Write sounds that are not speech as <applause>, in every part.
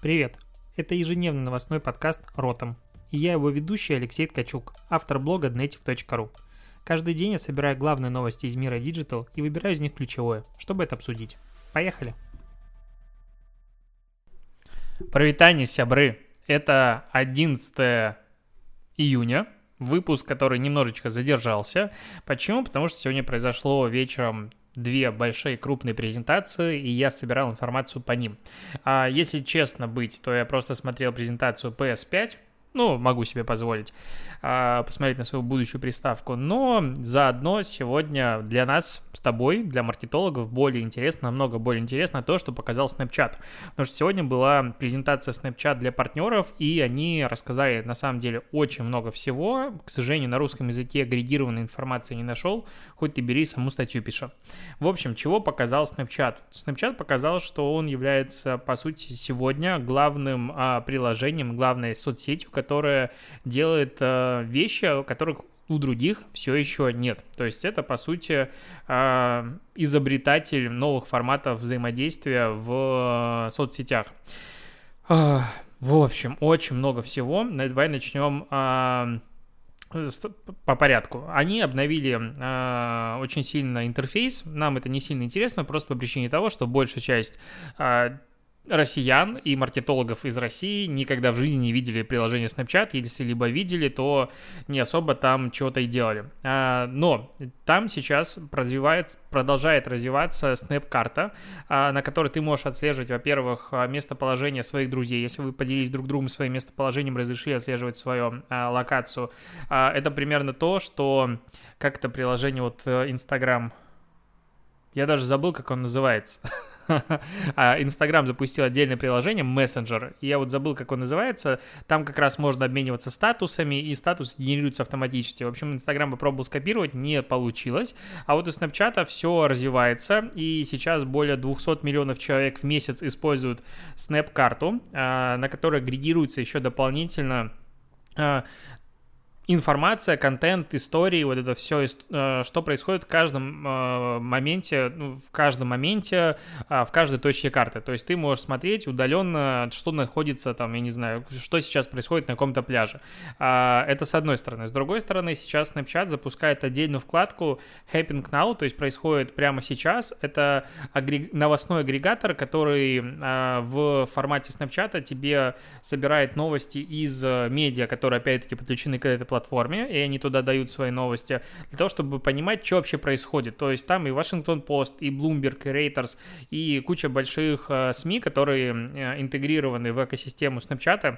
Привет! Это ежедневный новостной подкаст «Ротом». И я его ведущий Алексей Ткачук, автор блога dnetiv.ru. Каждый день я собираю главные новости из мира Digital и выбираю из них ключевое, чтобы это обсудить. Поехали! Провитание, сябры! Это 11 июня, выпуск, который немножечко задержался. Почему? Потому что сегодня произошло вечером две большие крупные презентации, и я собирал информацию по ним. А если честно быть, то я просто смотрел презентацию PS5, ну, могу себе позволить а, посмотреть на свою будущую приставку. Но заодно сегодня для нас с тобой, для маркетологов, более интересно, намного более интересно то, что показал Snapchat. Потому что сегодня была презентация Snapchat для партнеров, и они рассказали на самом деле очень много всего. К сожалению, на русском языке агрегированной информации не нашел, хоть ты бери саму статью пиши. В общем, чего показал Snapchat? Snapchat показал, что он является, по сути, сегодня главным а, приложением, главной соцсетью, которая делает а, вещи, которых у других все еще нет. То есть это, по сути, а, изобретатель новых форматов взаимодействия в а, соцсетях. А, в общем, очень много всего. Давай начнем по порядку. Они обновили э, очень сильно интерфейс. Нам это не сильно интересно, просто по причине того, что большая часть э, россиян и маркетологов из России никогда в жизни не видели приложение Snapchat, если либо видели, то не особо там чего-то и делали. А, но там сейчас развивается, продолжает развиваться Snap-карта, а, на которой ты можешь отслеживать, во-первых, местоположение своих друзей, если вы поделились друг другом своим местоположением, разрешили отслеживать свою а, локацию. Это примерно то, что как это приложение, вот э, Instagram, я даже забыл, как он называется. <laughs> <laughs> А Инстаграм запустил отдельное приложение, мессенджер, я вот забыл, как он называется, там как раз можно обмениваться статусами, и статус генерируется автоматически. В общем, Инстаграм попробовал скопировать, не получилось, а вот у Снапчата все развивается, и сейчас более 200 миллионов человек в месяц используют Снэп-карту, а, на которой агрегируется еще дополнительно а, информация, контент, истории, вот это все, э, что происходит в каждом э, моменте, ну, в каждом моменте, а, в каждой точке карты. То есть ты можешь смотреть удаленно, что находится там, я не знаю, что сейчас происходит на каком-то пляже. А, это с одной стороны. С другой стороны, сейчас Snapchat запускает отдельную вкладку Happening Now, то есть происходит прямо сейчас. Это новостной агрегатор, который а, в формате Snapchat тебе собирает новости из э, медиа, которые опять-таки подключены к этой платформе платформе, и они туда дают свои новости, для того, чтобы понимать, что вообще происходит. То есть там и Washington Post, и Bloomberg, и Reuters, и куча больших э, СМИ, которые э, интегрированы в экосистему Snapchat,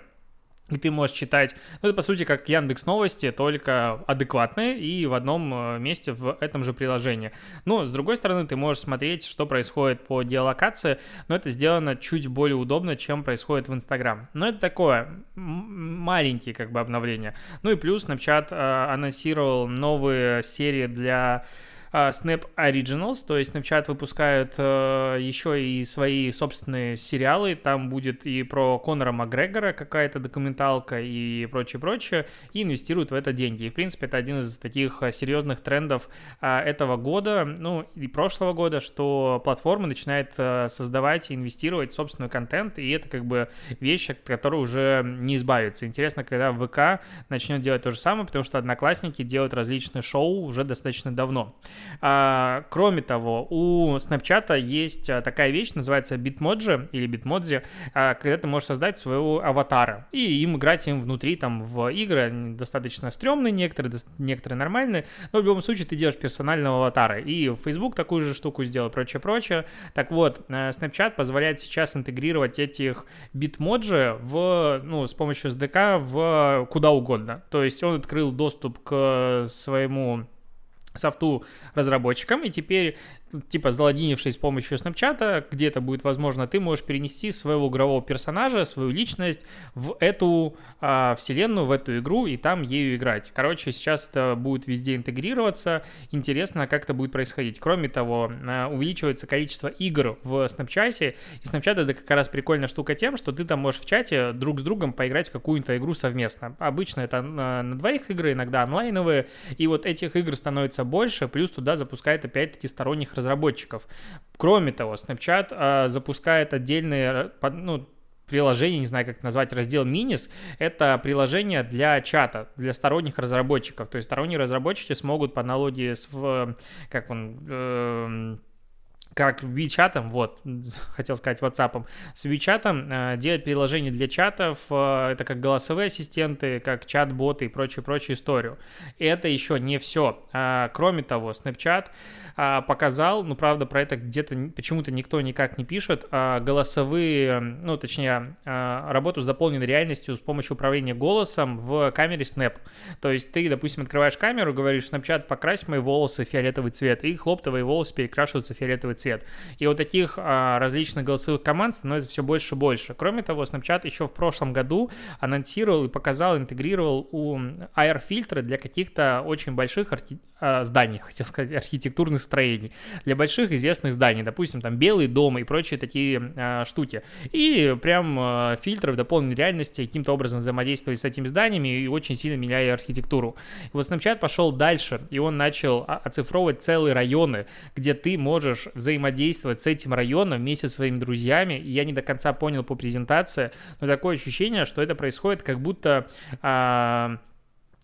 и ты можешь читать, ну, это по сути как Яндекс Новости, только адекватные и в одном э, месте в этом же приложении. Но, с другой стороны, ты можешь смотреть, что происходит по геолокации, но это сделано чуть более удобно, чем происходит в Инстаграм. Но это такое маленькие как бы обновления. Ну и плюс Snapchat э, анонсировал новые серии для Snap Originals, то есть Snapchat выпускает э, еще и свои собственные сериалы, там будет и про Конора Макгрегора какая-то документалка и прочее-прочее, и инвестируют в это деньги. И, в принципе, это один из таких э, серьезных трендов а, этого года, ну, и прошлого года, что платформа начинает э, создавать и инвестировать в собственный контент, и это как бы вещь, от которой уже не избавиться. Интересно, когда ВК начнет делать то же самое, потому что Одноклассники делают различные шоу уже достаточно давно. А, кроме того, у Snapchat есть а, такая вещь, называется Bitmoji или Bitmoji, а, когда ты можешь создать своего аватара и им играть им внутри там в игры, Они достаточно стрёмные некоторые, некоторые нормальные, но в любом случае ты делаешь персонального аватара. И Facebook такую же штуку сделал, прочее-прочее. Так вот, э, Snapchat позволяет сейчас интегрировать этих Bitmoji в, ну, с помощью SDK в куда угодно. То есть он открыл доступ к своему софту разработчикам, и теперь типа залогинившись с помощью Snapchat, где-то будет возможно, ты можешь перенести своего игрового персонажа, свою личность в эту а, вселенную, в эту игру и там ею играть. Короче, сейчас это будет везде интегрироваться. Интересно, как это будет происходить. Кроме того, а, увеличивается количество игр в Snapchat, и Snapchat это как раз прикольная штука тем, что ты там можешь в чате друг с другом поиграть в какую-то игру совместно. Обычно это на, на двоих игры, иногда онлайновые, и вот этих игр становится больше, плюс туда запускает опять-таки сторонних разработчиков. Кроме того, Snapchat э, запускает отдельные, ну, приложение, не знаю, как назвать, раздел Minis, это приложение для чата, для сторонних разработчиков. То есть сторонние разработчики смогут по аналогии с, как он, э, как WeChat, вот, <laughs> хотел сказать WhatsApp, с WeChat э, делать приложение для чатов, э, это как голосовые ассистенты, как чат-боты и прочую-прочую историю. И это еще не все. А, кроме того, Snapchat а, показал, ну, правда, про это где-то почему-то никто никак не пишет, а, голосовые, ну, точнее, работу с дополненной реальностью с помощью управления голосом в камере Snap. То есть ты, допустим, открываешь камеру, говоришь, Snapchat, покрась мои волосы в фиолетовый цвет, и хлоп, твои волосы перекрашиваются в фиолетовый цвет. И вот таких различных голосовых команд становится все больше и больше. Кроме того, Snapchat еще в прошлом году анонсировал и показал, интегрировал у AR-фильтры для каких-то очень больших архи... зданий, хотел сказать, архитектурных строений, для больших известных зданий, допустим, там Белый дом и прочие такие а, штуки. И прям а, фильтры в дополненной реальности каким-то образом взаимодействовали с этими зданиями и очень сильно меняли архитектуру. И вот Snapchat пошел дальше, и он начал оцифровывать целые районы, где ты можешь взаимодействовать с этим районом вместе со своими друзьями. И я не до конца понял по презентации, но такое ощущение, что это происходит как будто... А,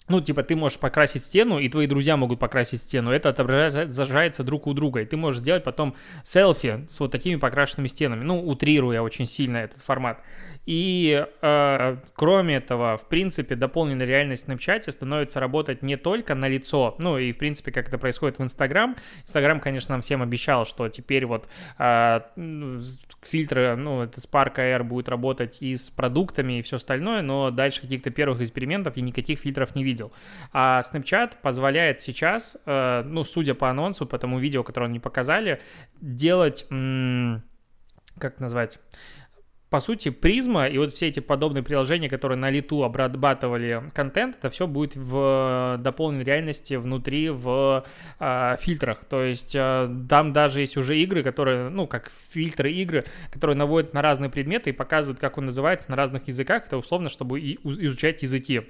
ну, типа, ты можешь покрасить стену, и твои друзья могут покрасить стену, это отображается друг у друга, и ты можешь сделать потом селфи с вот такими покрашенными стенами, ну, утрируя очень сильно этот формат. И э, кроме этого, в принципе, дополненная реальность в Snapchat становится работать не только на лицо, ну и в принципе, как это происходит в Instagram. Instagram, конечно, нам всем обещал, что теперь вот э, фильтры, ну, это Spark AR будет работать и с продуктами и все остальное, но дальше каких-то первых экспериментов я никаких фильтров не видел. А Snapchat позволяет сейчас, э, ну, судя по анонсу, по тому видео, которое они показали, делать, как назвать, по сути, призма и вот все эти подобные приложения, которые на лету обрабатывали контент, это все будет в дополненной реальности внутри в э, фильтрах. То есть э, там даже есть уже игры, которые, ну, как фильтры игры, которые наводят на разные предметы и показывают, как он называется на разных языках. Это условно, чтобы изучать языки.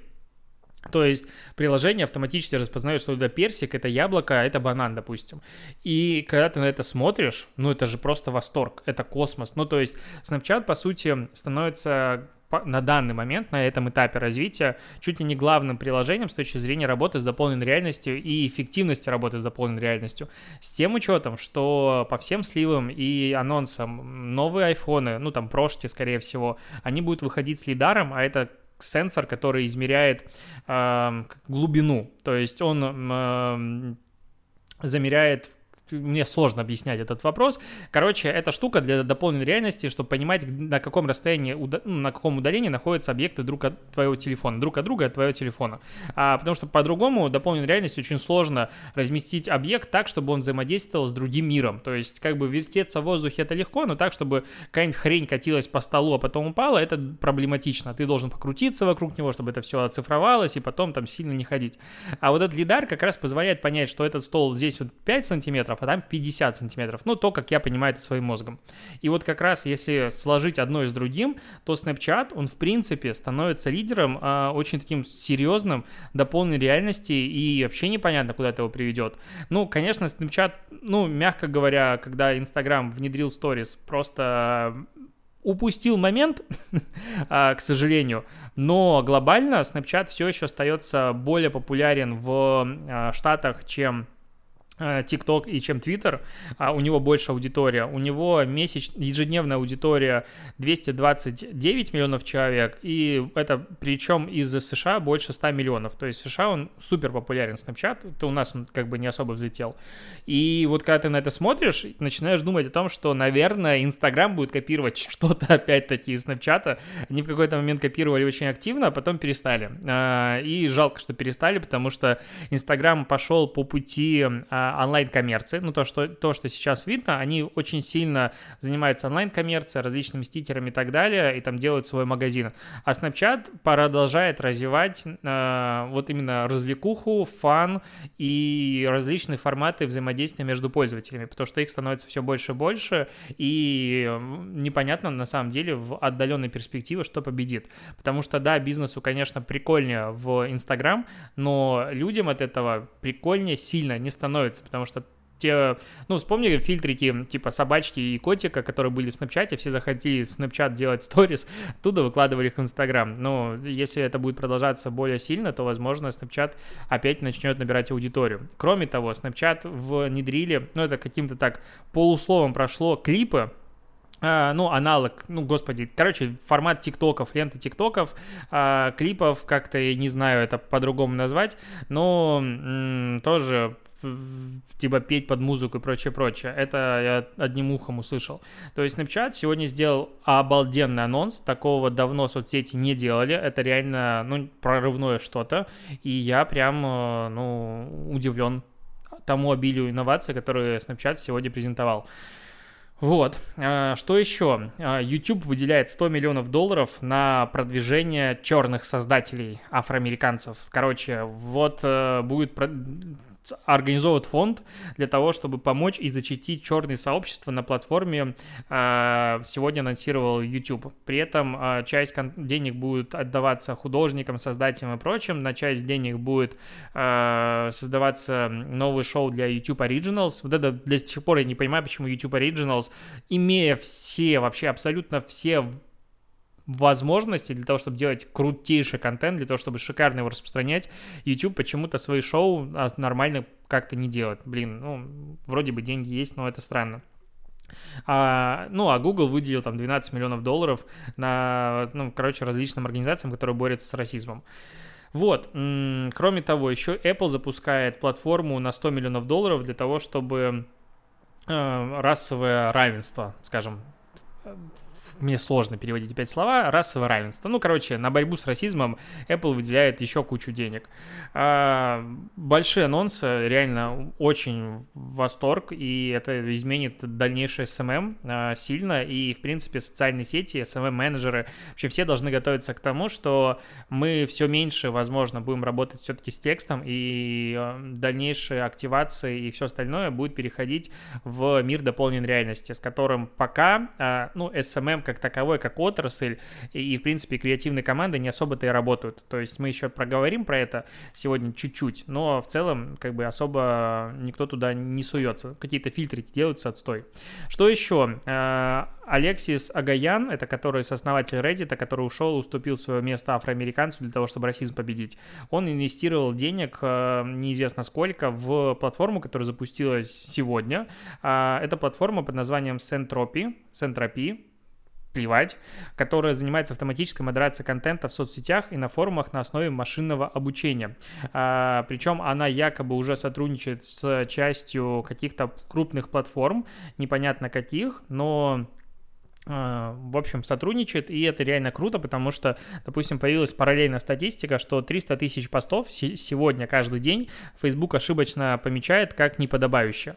То есть приложение автоматически распознает, что это персик, это яблоко, а это банан, допустим. И когда ты на это смотришь, ну это же просто восторг, это космос. Ну то есть Snapchat, по сути, становится на данный момент, на этом этапе развития, чуть ли не главным приложением с точки зрения работы с дополненной реальностью и эффективности работы с дополненной реальностью. С тем учетом, что по всем сливам и анонсам новые айфоны, ну там прошки, скорее всего, они будут выходить с лидаром, а это сенсор, который измеряет э, глубину. То есть он э, замеряет мне сложно объяснять этот вопрос. Короче, эта штука для дополненной реальности, чтобы понимать, на каком расстоянии, ну, на каком удалении находятся объекты друг от твоего телефона, друг от друга от твоего телефона. А, потому что по-другому дополненной реальности очень сложно разместить объект так, чтобы он взаимодействовал с другим миром. То есть, как бы вертеться в воздухе это легко, но так, чтобы какая-нибудь хрень катилась по столу, а потом упала, это проблематично. Ты должен покрутиться вокруг него, чтобы это все оцифровалось, и потом там сильно не ходить. А вот этот лидар как раз позволяет понять, что этот стол здесь вот 5 сантиметров, сантиметров, а там 50 сантиметров. Ну, то, как я понимаю это своим мозгом. И вот как раз если сложить одно с другим, то Snapchat, он в принципе становится лидером а, очень таким серьезным, дополненной реальности, и вообще непонятно, куда это его приведет. Ну, конечно, Snapchat, ну, мягко говоря, когда Instagram внедрил Stories, просто упустил момент, <laughs> а, к сожалению, но глобально Snapchat все еще остается более популярен в а, Штатах, чем TikTok э, и чем Twitter, а у него больше аудитория. У него месяч, ежедневная аудитория 229 миллионов человек, и это причем из США больше 100 миллионов. То есть США он супер популярен, Snapchat, то у нас он как бы не особо взлетел. И вот когда ты на это смотришь, начинаешь думать о том, что, наверное, Instagram будет копировать <laughs> что-то опять-таки из Snapchat. Они в какой-то момент копировали очень активно, а потом перестали. А, и жалко, что перестали, потому что Instagram пошел по пути а, онлайн-коммерции, ну то что, то, что сейчас видно, они очень сильно занимаются онлайн-коммерцией, различными стикерами и так далее, и там делают свой магазин. А Snapchat продолжает развивать э, вот именно развлекуху, фан и различные форматы взаимодействия между пользователями, потому что их становится все больше и больше, и непонятно на самом деле в отдаленной перспективе, что победит. Потому что, да, бизнесу, конечно, прикольнее в Инстаграм, но людям от этого прикольнее сильно не становится нравится, потому что те, ну, вспомни фильтрики типа собачки и котика, которые были в Снапчате, все захотели в Снапчат делать сторис, <laughs> оттуда выкладывали их в Инстаграм. Но если это будет продолжаться более сильно, то, возможно, Снапчат опять начнет набирать аудиторию. Кроме того, Снапчат внедрили, ну, это каким-то так полусловом прошло, клипы, Uh, ну, аналог, ну, господи, короче, формат тиктоков, ленты тиктоков, uh, клипов, как-то, я не знаю это по-другому назвать, но м- тоже типа петь под музыку и прочее, прочее. Это я одним ухом услышал. То есть Snapchat сегодня сделал обалденный анонс. Такого давно соцсети не делали. Это реально, ну, прорывное что-то. И я прям, э, ну, удивлен тому обилию инноваций, которые Snapchat сегодня презентовал. Вот. А, что еще? А, YouTube выделяет 100 миллионов долларов на продвижение черных создателей афроамериканцев. Короче, вот э, будет организовывает фонд для того, чтобы помочь и защитить черные сообщества на платформе, а, сегодня анонсировал YouTube. При этом а, часть денег будет отдаваться художникам, создателям и прочим, на часть денег будет а, создаваться новый шоу для YouTube Originals. Вот это до сих пор я не понимаю, почему YouTube Originals, имея все, вообще абсолютно все возможности для того, чтобы делать крутейший контент, для того, чтобы шикарно его распространять, YouTube почему-то свои шоу а, нормально как-то не делает. Блин, ну, вроде бы деньги есть, но это странно. А, ну, а Google выделил там 12 миллионов долларов на, ну, короче, различным организациям, которые борются с расизмом. Вот, кроме того, еще Apple запускает платформу на 100 миллионов долларов для того, чтобы э, расовое равенство, скажем, мне сложно переводить опять слова, расовое равенство. Ну, короче, на борьбу с расизмом Apple выделяет еще кучу денег. А, большие анонсы, реально очень восторг, и это изменит дальнейшее SMM а, сильно, и, в принципе, социальные сети, SMM-менеджеры, вообще все должны готовиться к тому, что мы все меньше, возможно, будем работать все-таки с текстом, и а, дальнейшая активация и все остальное будет переходить в мир дополненной реальности, с которым пока, а, ну, SMM как таковой, как отрасль, и, в принципе, креативные команды не особо-то и работают. То есть мы еще проговорим про это сегодня чуть-чуть, но в целом, как бы, особо никто туда не суется. Какие-то фильтры делаются, отстой. Что еще? Э, Алексис Агаян, это который сооснователь Reddit, который ушел, уступил свое место афроамериканцу для того, чтобы расизм победить. Он инвестировал денег, э, неизвестно сколько, в платформу, которая запустилась сегодня. Э, это платформа под названием Sentropy, Sentropy, плевать, которая занимается автоматической модерацией контента в соцсетях и на форумах на основе машинного обучения. А, причем она якобы уже сотрудничает с частью каких-то крупных платформ, непонятно каких, но а, в общем, сотрудничает, и это реально круто, потому что, допустим, появилась параллельная статистика, что 300 тысяч постов сегодня каждый день Facebook ошибочно помечает как неподобающее.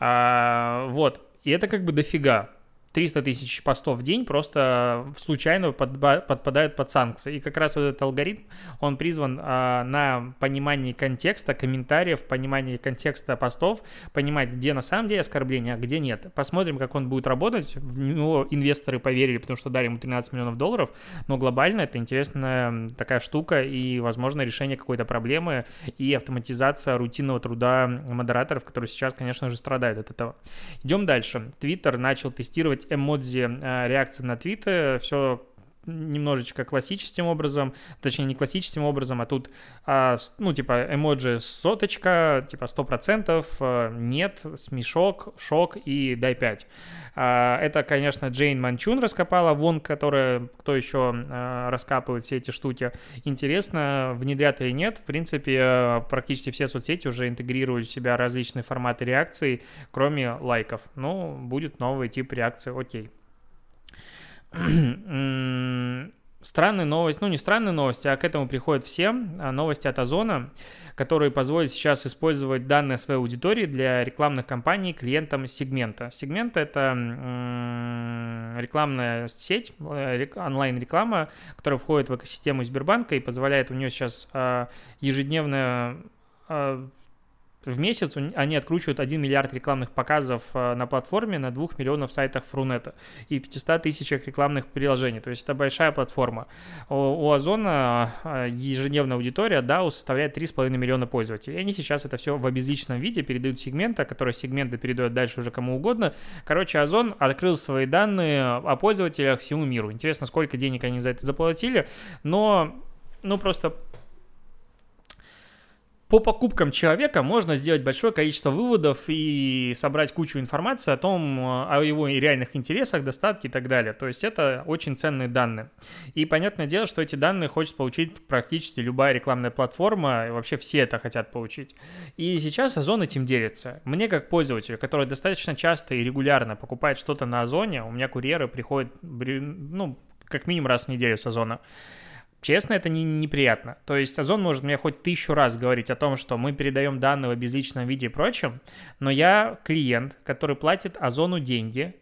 А, вот, и это как бы дофига. 300 тысяч постов в день просто случайно подпадают под санкции. И как раз вот этот алгоритм, он призван а, на понимании контекста, комментариев, понимании контекста постов, понимать, где на самом деле оскорбление, а где нет. Посмотрим, как он будет работать. В него инвесторы поверили, потому что дали ему 13 миллионов долларов, но глобально это интересная такая штука и, возможно, решение какой-то проблемы и автоматизация рутинного труда модераторов, которые сейчас, конечно же, страдают от этого. Идем дальше. Твиттер начал тестировать делать эмодзи э, реакции на твиты, все немножечко классическим образом, точнее не классическим образом, а тут, а, ну, типа, эмоджи соточка, типа 100%, а, нет, смешок, шок и дай 5. А, это, конечно, Джейн Манчун раскопала, вон, которая, кто еще а, раскапывает все эти штуки. Интересно, внедрят или нет. В принципе, практически все соцсети уже интегрируют в себя различные форматы реакций, кроме лайков. Ну, будет новый тип реакции, окей. Странная новость, ну не странная новость, а к этому приходят все а, новости от Озона, которые позволят сейчас использовать данные своей аудитории для рекламных кампаний клиентам сегмента. Сегмент — это рекламная сеть, э, онлайн-реклама, которая входит в экосистему Сбербанка и позволяет у нее сейчас а, ежедневно В месяц они откручивают 1 миллиард рекламных показов э, на платформе на 2 миллионов сайтах Фрунета и 500 тысячах рекламных приложений. То есть это большая платформа. У Озона э, ежедневная аудитория DAO составляет 3,5 миллиона пользователей. И они сейчас это все в обезличенном виде передают сегменты, которые сегменты передают дальше уже кому угодно. Короче, Озон открыл свои данные о пользователях всему миру. Интересно, сколько денег они за это заплатили, но ну просто по покупкам человека можно сделать большое количество выводов и собрать кучу информации о том, о его реальных интересах, достатке и так далее. То есть это очень ценные данные. И понятное дело, что эти данные хочет получить практически любая рекламная платформа, и вообще все это хотят получить. И сейчас Озон этим делится. Мне как пользователю, который достаточно часто и регулярно покупает что-то на Озоне, у меня курьеры приходят, ну, как минимум раз в неделю с Озона, Честно, это не, неприятно. То есть Озон может мне хоть тысячу раз говорить о том, что мы передаем данные в безличном виде и прочем, но я клиент, который платит Озону деньги,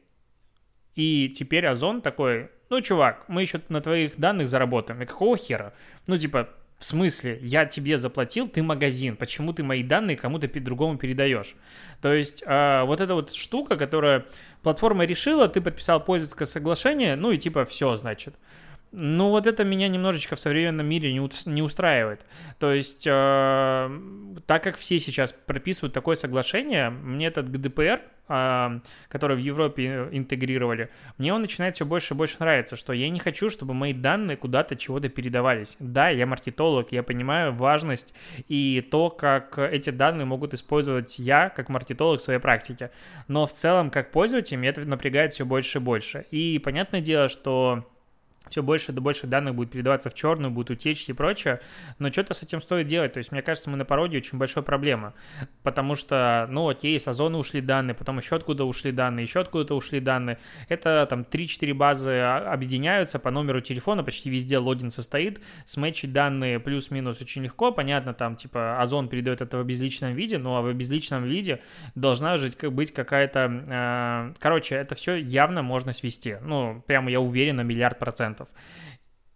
и теперь Озон такой, ну, чувак, мы еще на твоих данных заработаем. И какого хера? Ну, типа, в смысле, я тебе заплатил, ты магазин, почему ты мои данные кому-то другому передаешь? То есть э, вот эта вот штука, которая платформа решила, ты подписал пользовательское соглашение, ну и типа все, значит. Ну, вот это меня немножечко в современном мире не, устраивает. То есть, э, так как все сейчас прописывают такое соглашение, мне этот ГДПР, э, который в Европе интегрировали, мне он начинает все больше и больше нравиться, что я не хочу, чтобы мои данные куда-то чего-то передавались. Да, я маркетолог, я понимаю важность и то, как эти данные могут использовать я, как маркетолог в своей практике. Но в целом, как пользователь, меня это напрягает все больше и больше. И понятное дело, что все больше да больше данных будет передаваться в черную, будут утечки и прочее, но что-то с этим стоит делать, то есть мне кажется, мы на породе очень большой проблема, потому что, ну окей, с Озона ушли данные, потом еще откуда ушли данные, еще откуда-то ушли данные, это там 3-4 базы объединяются по номеру телефона, почти везде логин состоит, сметчить данные плюс-минус очень легко, понятно, там типа Озон передает это в безличном виде, но в безличном виде должна же быть какая-то, э, короче, это все явно можно свести, ну, прямо я уверен на миллиард процентов процентов.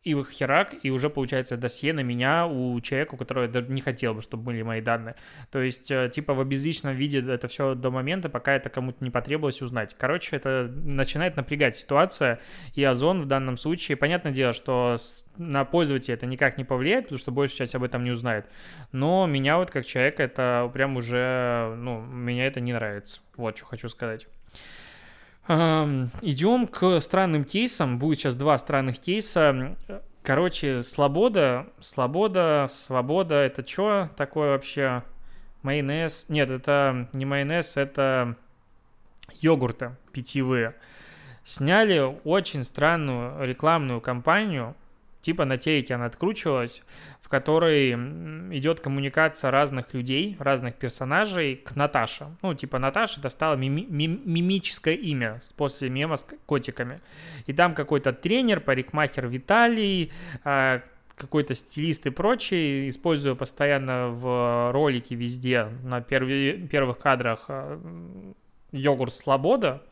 И херак, и уже получается досье на меня у человека, у которого я не хотел бы, чтобы были мои данные. То есть, э, типа, в обезличенном виде это все до момента, пока это кому-то не потребовалось узнать. Короче, это начинает напрягать ситуация, и Озон в данном случае, понятное дело, что на пользователя это никак не повлияет, потому что большая часть об этом не узнает. Но меня вот как человека это прям уже, ну, меня это не нравится. Вот что хочу сказать. Идем к странным кейсам. Будет сейчас два странных кейса. Короче, свобода, свобода, свобода, это что такое вообще? Майонез? Нет, это не майонез, это йогурты питьевые. Сняли очень странную рекламную кампанию типа на телеке она откручивалась, которой идет коммуникация разных людей, разных персонажей к Наташе. Ну, типа Наташа это стало мими- мимическое имя после мема с котиками. И там какой-то тренер, парикмахер Виталий, а, какой-то стилист и прочий, используя постоянно в ролике везде на перв- первых кадрах а, йогурт Слобода,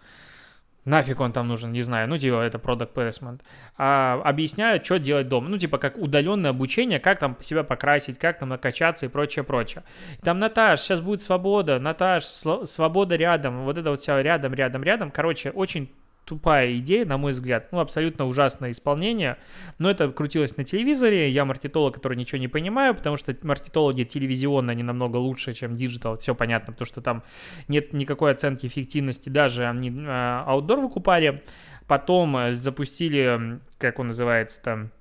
нафиг он там нужен, не знаю, ну, типа, это product placement, а, объясняют, что делать дома, ну, типа, как удаленное обучение, как там себя покрасить, как там накачаться и прочее, прочее. Там, Наташ, сейчас будет Слобода, Наташ, Слобода рядом, вот это вот все рядом, рядом, рядом, короче, очень тупая идея, на мой взгляд. Ну, абсолютно ужасное исполнение. Но это крутилось на телевизоре. Я маркетолог, который ничего не понимаю, потому что маркетологи телевизионные, они намного лучше, чем digital. Все понятно, потому что там нет никакой оценки эффективности. Даже они э, аутдор выкупали. Потом э, запустили, как он называется там,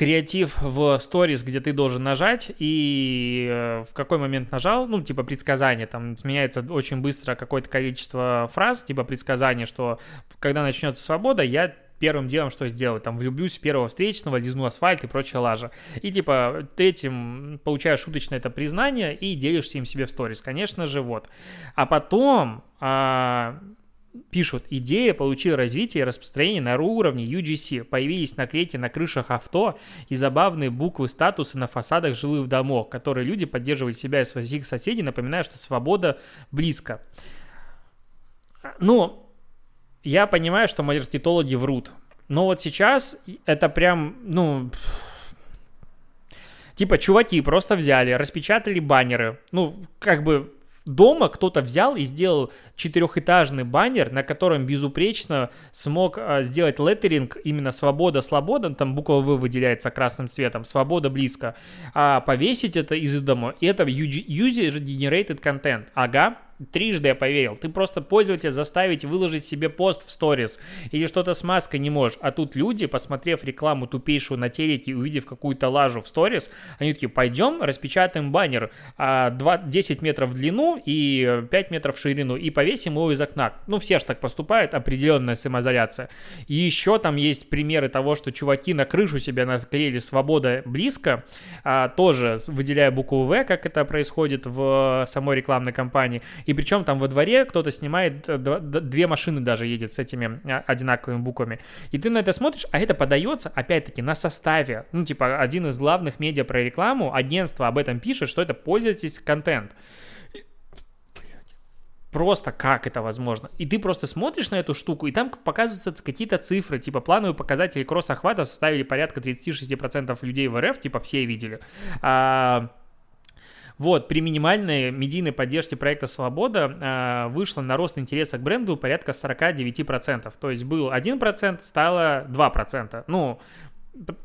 креатив в сторис, где ты должен нажать, и э, в какой момент нажал, ну, типа предсказание, там меняется очень быстро какое-то количество фраз, типа предсказание, что когда начнется свобода, я первым делом что сделать, там, влюблюсь в первого встречного, лизну асфальт и прочая лажа. И, типа, ты этим получаешь шуточное это признание и делишься им себе в сторис, конечно же, вот. А потом а, пишут, идея получила развитие и распространение на уровне UGC. Появились наклейки на крышах авто и забавные буквы статуса на фасадах жилых домов, которые люди поддерживали себя и своих соседей, напоминая, что свобода близко. Ну, я понимаю, что маркетологи врут. Но вот сейчас это прям, ну, Типа, чуваки просто взяли, распечатали баннеры. Ну, как бы дома кто-то взял и сделал четырехэтажный баннер, на котором безупречно смог а, сделать леттеринг именно «Свобода, свобода», там буква «В» выделяется красным цветом, «Свобода близко», а повесить это из дома, и это user-generated content, ага, трижды я поверил. Ты просто пользователя заставить выложить себе пост в сторис или что-то с маской не можешь. А тут люди, посмотрев рекламу тупейшую на телеке увидев какую-то лажу в сторис, они такие, пойдем, распечатаем баннер 2, а, 10 метров в длину и 5 метров в ширину и повесим его из окна. Ну, все же так поступают, определенная самоизоляция. И еще там есть примеры того, что чуваки на крышу себя наклеили «Свобода близко», а, тоже выделяя букву «В», как это происходит в самой рекламной кампании, и причем там во дворе кто-то снимает, э, две машины даже едет с этими а, одинаковыми буквами. И ты на это смотришь, а это подается, опять-таки, на составе. Ну, типа, один из главных медиа про рекламу, агентство об этом пишет, что это пользовательский контент просто как это возможно. И ты просто смотришь на эту штуку, и там показываются какие-то цифры, типа плановые показатели кросс-охвата составили порядка 36% людей в РФ, типа все видели. А, вот, при минимальной медийной поддержке проекта «Свобода» э, вышло на рост интереса к бренду порядка 49%. То есть был 1%, стало 2%. Ну,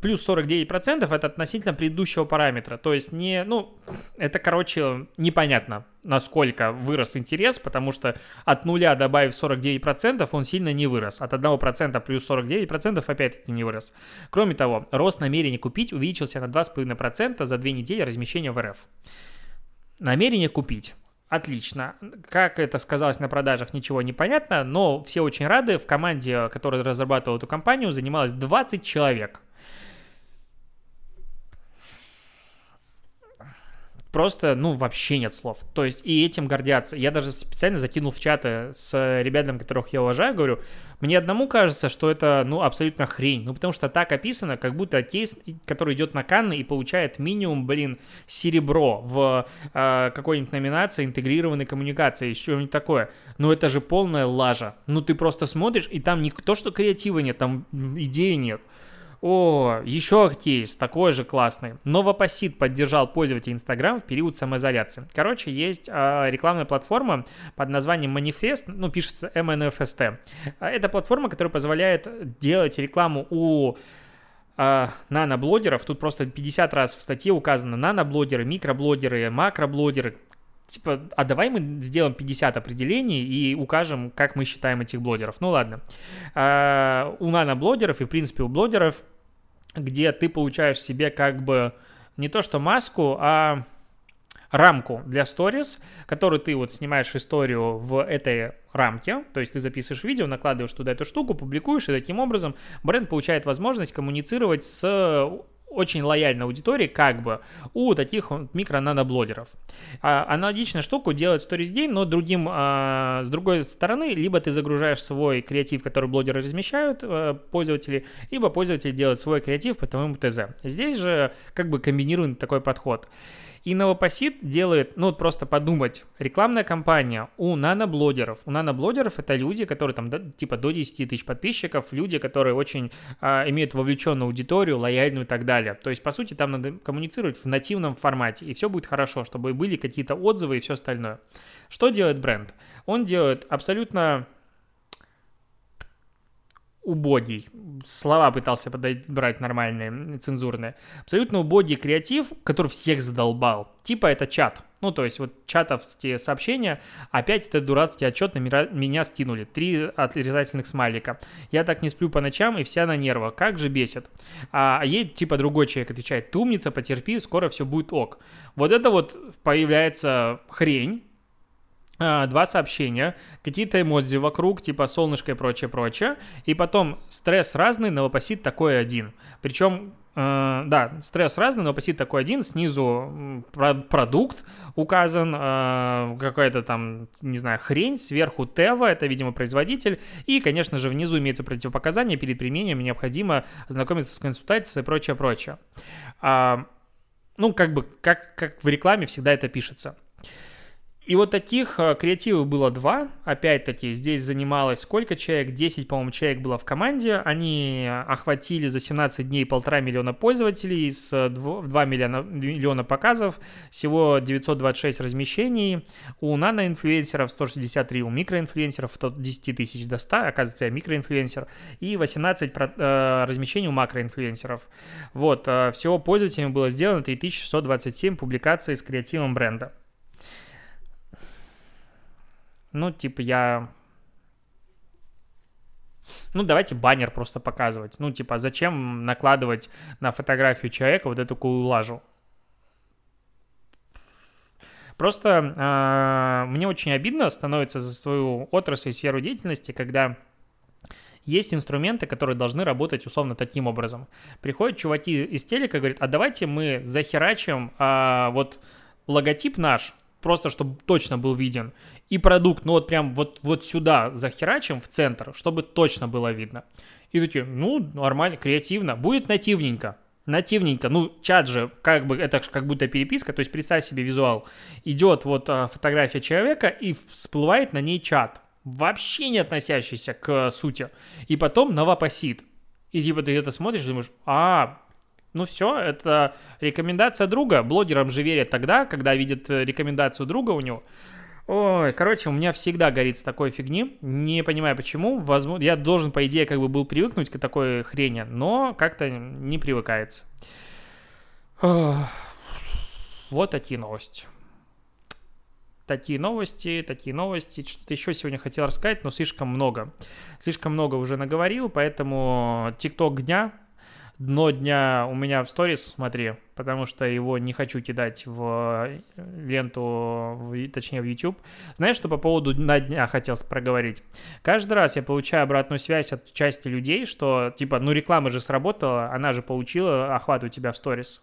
плюс 49% это относительно предыдущего параметра. То есть не, ну, это, короче, непонятно, насколько вырос интерес, потому что от нуля добавив 49%, он сильно не вырос. От 1% плюс 49% опять-таки не вырос. Кроме того, рост намерения купить увеличился на 2,5% за две недели размещения в РФ. Намерение купить. Отлично. Как это сказалось на продажах, ничего не понятно, но все очень рады. В команде, которая разрабатывала эту компанию, занималось 20 человек. Просто, ну, вообще нет слов. То есть и этим гордятся. Я даже специально закинул в чаты с ребятами, которых я уважаю, говорю, мне одному кажется, что это, ну, абсолютно хрень. Ну, потому что так описано, как будто кейс, который идет на Канны и получает минимум, блин, серебро в э, какой-нибудь номинации интегрированной коммуникации, что-нибудь такое. Ну, это же полная лажа. Ну, ты просто смотришь, и там не то, что креатива нет, там идеи нет. О, еще кейс, такой же классный. Новопосит поддержал пользователей Instagram в период самоизоляции. Короче, есть э, рекламная платформа под названием Manifest, ну, пишется MNFST. Это платформа, которая позволяет делать рекламу у э, наноблогеров. Тут просто 50 раз в статье указано наноблогеры, микроблогеры, макроблогеры, типа, а давай мы сделаем 50 определений и укажем, как мы считаем этих блогеров. Ну ладно. А, у наноблогеров и, в принципе, у блогеров где ты получаешь себе как бы не то что маску, а рамку для сторис, которую ты вот снимаешь историю в этой рамке, то есть ты записываешь видео, накладываешь туда эту штуку, публикуешь, и таким образом бренд получает возможность коммуницировать с очень лояльной аудитории, как бы, у таких микро-наноблогеров. А, аналогичную штуку делает Stories Day, но другим, а, с другой стороны, либо ты загружаешь свой креатив, который блогеры размещают, а, пользователи, либо пользователь делает свой креатив по твоему ТЗ. Здесь же как бы комбинирован такой подход. И Новопосит делает, ну вот просто подумать, рекламная кампания у наноблогеров. У наноблогеров это люди, которые там да, типа до 10 тысяч подписчиков, люди, которые очень а, имеют вовлеченную аудиторию, лояльную и так далее. То есть, по сути, там надо коммуницировать в нативном формате, и все будет хорошо, чтобы были какие-то отзывы и все остальное. Что делает бренд? Он делает абсолютно убогий. Слова пытался подобрать нормальные, цензурные. Абсолютно убогий креатив, который всех задолбал. Типа это чат. Ну, то есть вот чатовские сообщения, опять этот дурацкий отчет на меня стянули. Три отрезательных смайлика. Я так не сплю по ночам и вся на нервах. Как же бесит. А, а ей типа другой человек отвечает, ты умница, потерпи, скоро все будет ок. Вот это вот появляется хрень, два сообщения, какие-то эмодзи вокруг, типа солнышко и прочее, прочее, и потом стресс разный, новопосит такой один. Причем Uh, да, стресс разный, но посит такой один, снизу продукт указан, uh, какая-то там, не знаю, хрень, сверху Тева, это, видимо, производитель, и, конечно же, внизу имеется противопоказание, перед применением необходимо ознакомиться с консультацией и прочее, прочее. Uh, ну, как бы, как, как в рекламе всегда это пишется. И вот таких э, креативов было два. Опять-таки, здесь занималось сколько человек? 10, по-моему, человек было в команде. Они охватили за 17 дней полтора миллиона пользователей с 2 миллиона, миллиона показов. Всего 926 размещений. У наноинфлюенсеров 163, у микроинфлюенсеров от 10 тысяч до 100. Оказывается, я микроинфлюенсер. И 18 э, размещений у макроинфлюенсеров. Вот, э, всего пользователям было сделано 3627 публикаций с креативом бренда. Ну, типа, я... Ну, давайте баннер просто показывать. Ну, типа, зачем накладывать на фотографию человека вот эту лажу? Просто э, мне очень обидно становится за свою отрасль и сферу деятельности, когда есть инструменты, которые должны работать условно таким образом. Приходят чуваки из телека, говорят, а давайте мы захерачим э, вот логотип наш, просто чтобы точно был виден, и продукт, ну вот прям вот, вот сюда захерачим в центр, чтобы точно было видно. И такие, ну, нормально, креативно, будет нативненько. Нативненько, ну, чат же, как бы, это как будто переписка, то есть представь себе визуал. Идет вот а, фотография человека и всплывает на ней чат, вообще не относящийся к сути. И потом новопосит. И типа ты это смотришь думаешь, а, ну все, это рекомендация друга. Блогерам же верят тогда, когда видят э, рекомендацию друга у него. Ой, короче, у меня всегда горит с такой фигни. Не понимаю почему. Возможно, я должен, по идее, как бы был привыкнуть к такой хрени, но как-то не привыкается. Вот такие новости. Такие новости, такие новости. Что-то еще сегодня хотел рассказать, но слишком много. Слишком много уже наговорил, поэтому ТикТок дня дно дня у меня в сторис, смотри, потому что его не хочу кидать в э, ленту, в, точнее в YouTube. Знаешь, что по поводу дна дня хотел проговорить? Каждый раз я получаю обратную связь от части людей, что типа, ну реклама же сработала, она же получила охват у тебя в сторис.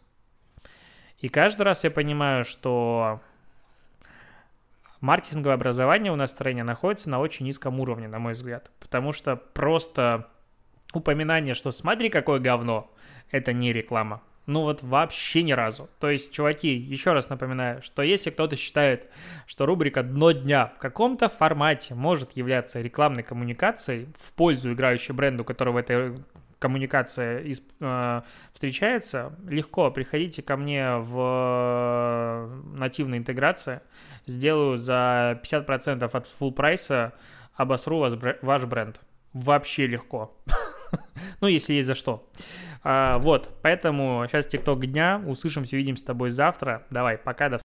И каждый раз я понимаю, что маркетинговое образование у нас в стране находится на очень низком уровне, на мой взгляд. Потому что просто упоминание, что смотри, какое говно, это не реклама. Ну вот вообще ни разу. То есть, чуваки, еще раз напоминаю, что если кто-то считает, что рубрика «Дно дня» в каком-то формате может являться рекламной коммуникацией в пользу играющей бренду, который в этой коммуникация э, встречается, легко приходите ко мне в нативной интеграции, сделаю за 50% от full прайса, обосру вас, ваш бренд. Вообще легко. <laughs> <laughs> ну, если есть за что. А, вот, поэтому сейчас ТикТок дня. Услышимся, увидимся с тобой завтра. Давай, пока, до